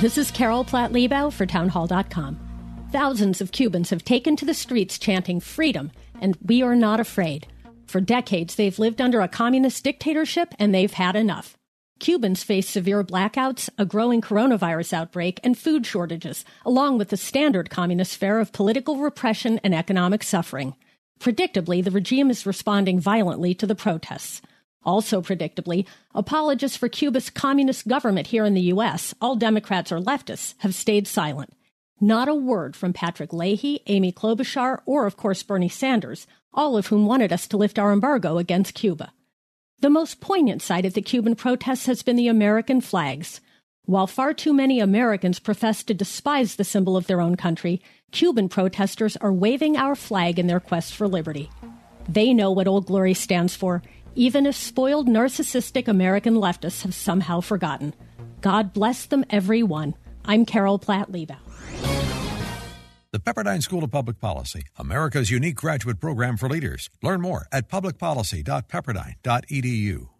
This is Carol Platt Liebau for townhall.com. Thousands of Cubans have taken to the streets chanting freedom and we are not afraid. For decades, they've lived under a communist dictatorship and they've had enough. Cubans face severe blackouts, a growing coronavirus outbreak, and food shortages, along with the standard communist fare of political repression and economic suffering. Predictably, the regime is responding violently to the protests. Also predictably, apologists for Cuba's communist government here in the U.S., all Democrats or leftists, have stayed silent. Not a word from Patrick Leahy, Amy Klobuchar, or of course Bernie Sanders, all of whom wanted us to lift our embargo against Cuba. The most poignant sight of the Cuban protests has been the American flags. While far too many Americans profess to despise the symbol of their own country, Cuban protesters are waving our flag in their quest for liberty. They know what Old Glory stands for, even if spoiled, narcissistic American leftists have somehow forgotten. God bless them, every one. I'm Carol Platt Liebau. The Pepperdine School of Public Policy, America's unique graduate program for leaders. Learn more at publicpolicy.pepperdine.edu.